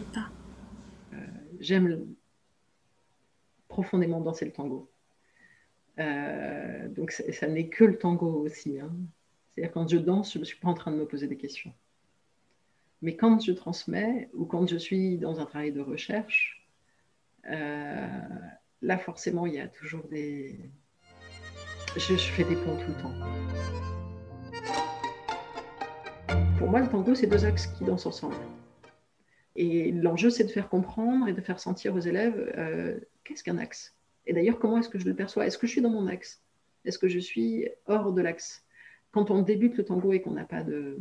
pas. J'aime profondément danser le tango. donc ça n'est que le tango aussi. Hein. C'est-à-dire quand je danse, je ne suis pas en train de me poser des questions. Mais quand je transmets ou quand je suis dans un travail de recherche, euh, là forcément il y a toujours des... Je, fais des ponts tout le temps. Pour moi, le tango, c'est deux axes qui dansent ensemble. Et l'enjeu, c'est de faire comprendre et de faire sentir aux élèves euh, qu'est-ce qu'un axe? Et d'ailleurs, comment est-ce que je le perçois? Est-ce que je suis dans mon axe? Est-ce que je suis hors de l'axe? Quand on débute le tango et qu'on n'a pas de,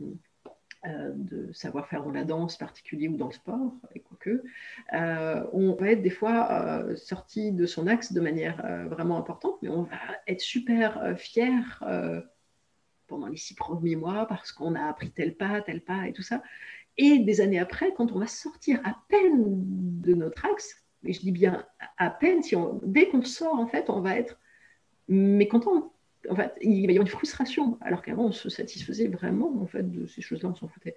euh, de savoir-faire dans la danse particulier ou dans le sport, et quoique, euh, on va être des fois euh, sorti de son axe de manière vraiment importante, mais on va être super fier pendant les six premiers mois parce qu'on a appris tel pas, tel pas et tout ça. Et des années après, quand on va sortir à peine de notre axe, et je dis bien à peine, si dès qu'on sort, en fait, on va être mécontent en fait, il va y avoir une frustration, alors qu'avant, on se satisfaisait vraiment en fait, de ces choses-là, on s'en foutait.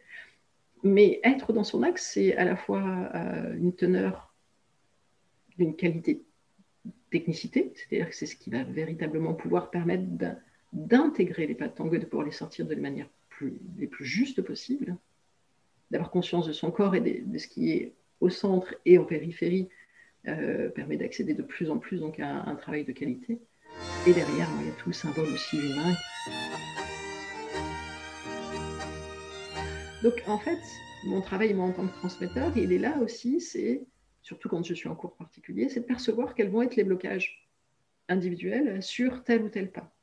Mais être dans son axe, c'est à la fois euh, une teneur d'une qualité technicité, c'est-à-dire que c'est ce qui va véritablement pouvoir permettre d'intégrer les pas de pouvoir les sortir de la manière plus, les plus justes possibles, d'avoir conscience de son corps et de, ce qui est au centre et en périphérie, euh, permet d'accéder de plus en plus à un travail de qualité. Et derrière, il y a tout le symbole aussi humain. Donc en fait, mon travail, en tant que transmetteur, il est là aussi, c'est, surtout quand je suis en cours particulier, c'est de percevoir quels vont être les blocages individuels sur tel ou tel pas.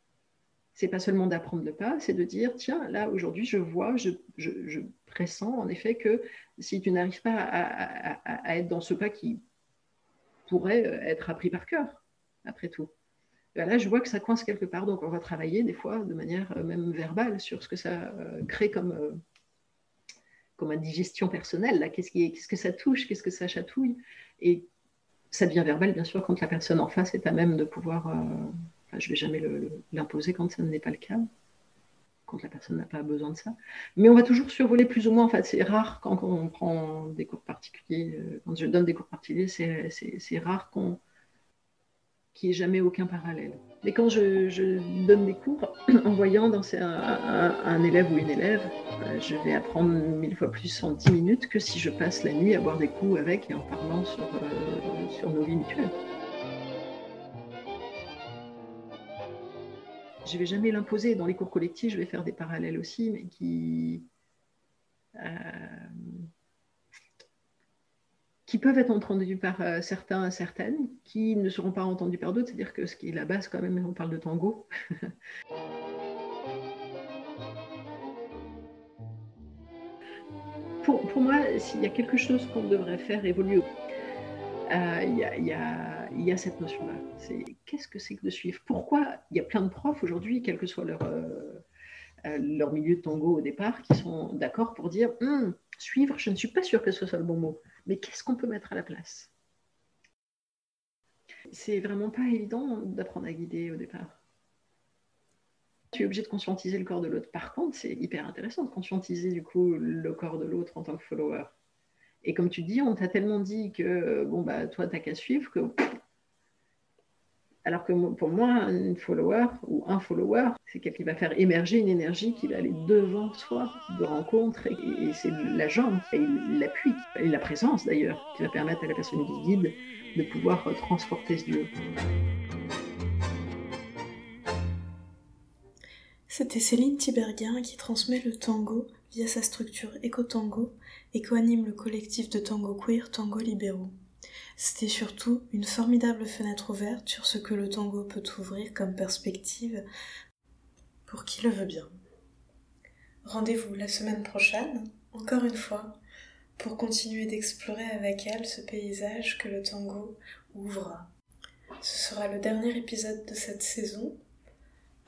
C'est pas seulement d'apprendre le pas, c'est de dire, tiens, là, aujourd'hui, je vois, je, pressens en effet que si tu n'arrives pas à être dans ce pas qui pourrait être appris par cœur, après tout, ben là, je vois que ça coince quelque part. Donc, on va travailler des fois de manière euh, même verbale sur ce que ça euh, crée comme, euh, comme indigestion personnelle. Qu'est-ce, qu'est-ce que ça touche Qu'est-ce que ça chatouille? Et ça devient verbal, bien sûr, quand la personne en face est à même de pouvoir. Je ne vais jamais l'imposer quand ça n'est pas le cas, quand la personne n'a pas besoin de ça. Mais on va toujours survoler plus ou moins. En fait, c'est rare quand on prend des cours particuliers. Quand je donne des cours particuliers, c'est rare qu'on qui est jamais aucun parallèle. Mais quand je, donne des cours, en voyant danser un, élève ou une élève, euh, je vais apprendre mille fois plus en dix minutes que si je passe la nuit à boire des coups avec et en parlant sur, euh, sur nos vies mutuelles. Je ne vais jamais l'imposer. Dans les cours collectifs, je vais faire des parallèles aussi, mais qui, euh, peuvent être entendus par euh, certains, certaines, qui ne seront pas entendus par d'autres. C'est-à-dire que ce qui est la base quand même, on parle de tango. pour, pour, moi, s'il y a quelque chose qu'on devrait faire évoluer, il y, a cette notion-là. Qu'est-ce que c'est que de suivre? Pourquoi il y a plein de profs aujourd'hui, quel que soit leur, euh, leur milieu de tango au départ, qui sont d'accord pour dire hum, suivre, je ne suis pas sûre que ce soit le bon mot mais qu'est-ce qu'on peut mettre à la place? C'est vraiment pas évident d'apprendre à guider au départ. Tu es obligé de conscientiser le corps de l'autre. Par contre, c'est hyper intéressant de conscientiser du coup le corps de l'autre en tant que follower. Et comme tu dis, on t'a tellement dit que bon bah toi t'as qu'à suivre que alors que pour moi, un follower ou un follower, c'est quelqu'un qui va faire émerger une énergie qui va aller devant soi de rencontre et, c'est la jambe et l'appui et la présence d'ailleurs qui va permettre à la personne qui guide de pouvoir transporter ce lieu. C'était Céline Tiberghien qui transmet le tango via sa structure Eco-Tango et co-anime le collectif de tango queer Tango Libéraux. C'était surtout une formidable fenêtre ouverte sur ce que le tango peut ouvrir comme perspective pour qui le veut bien. Rendez-vous la semaine prochaine, encore une fois, pour continuer d'explorer avec elle ce paysage que le tango ouvre. Ce sera le dernier épisode de cette saison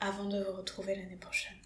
avant de vous retrouver l'année prochaine.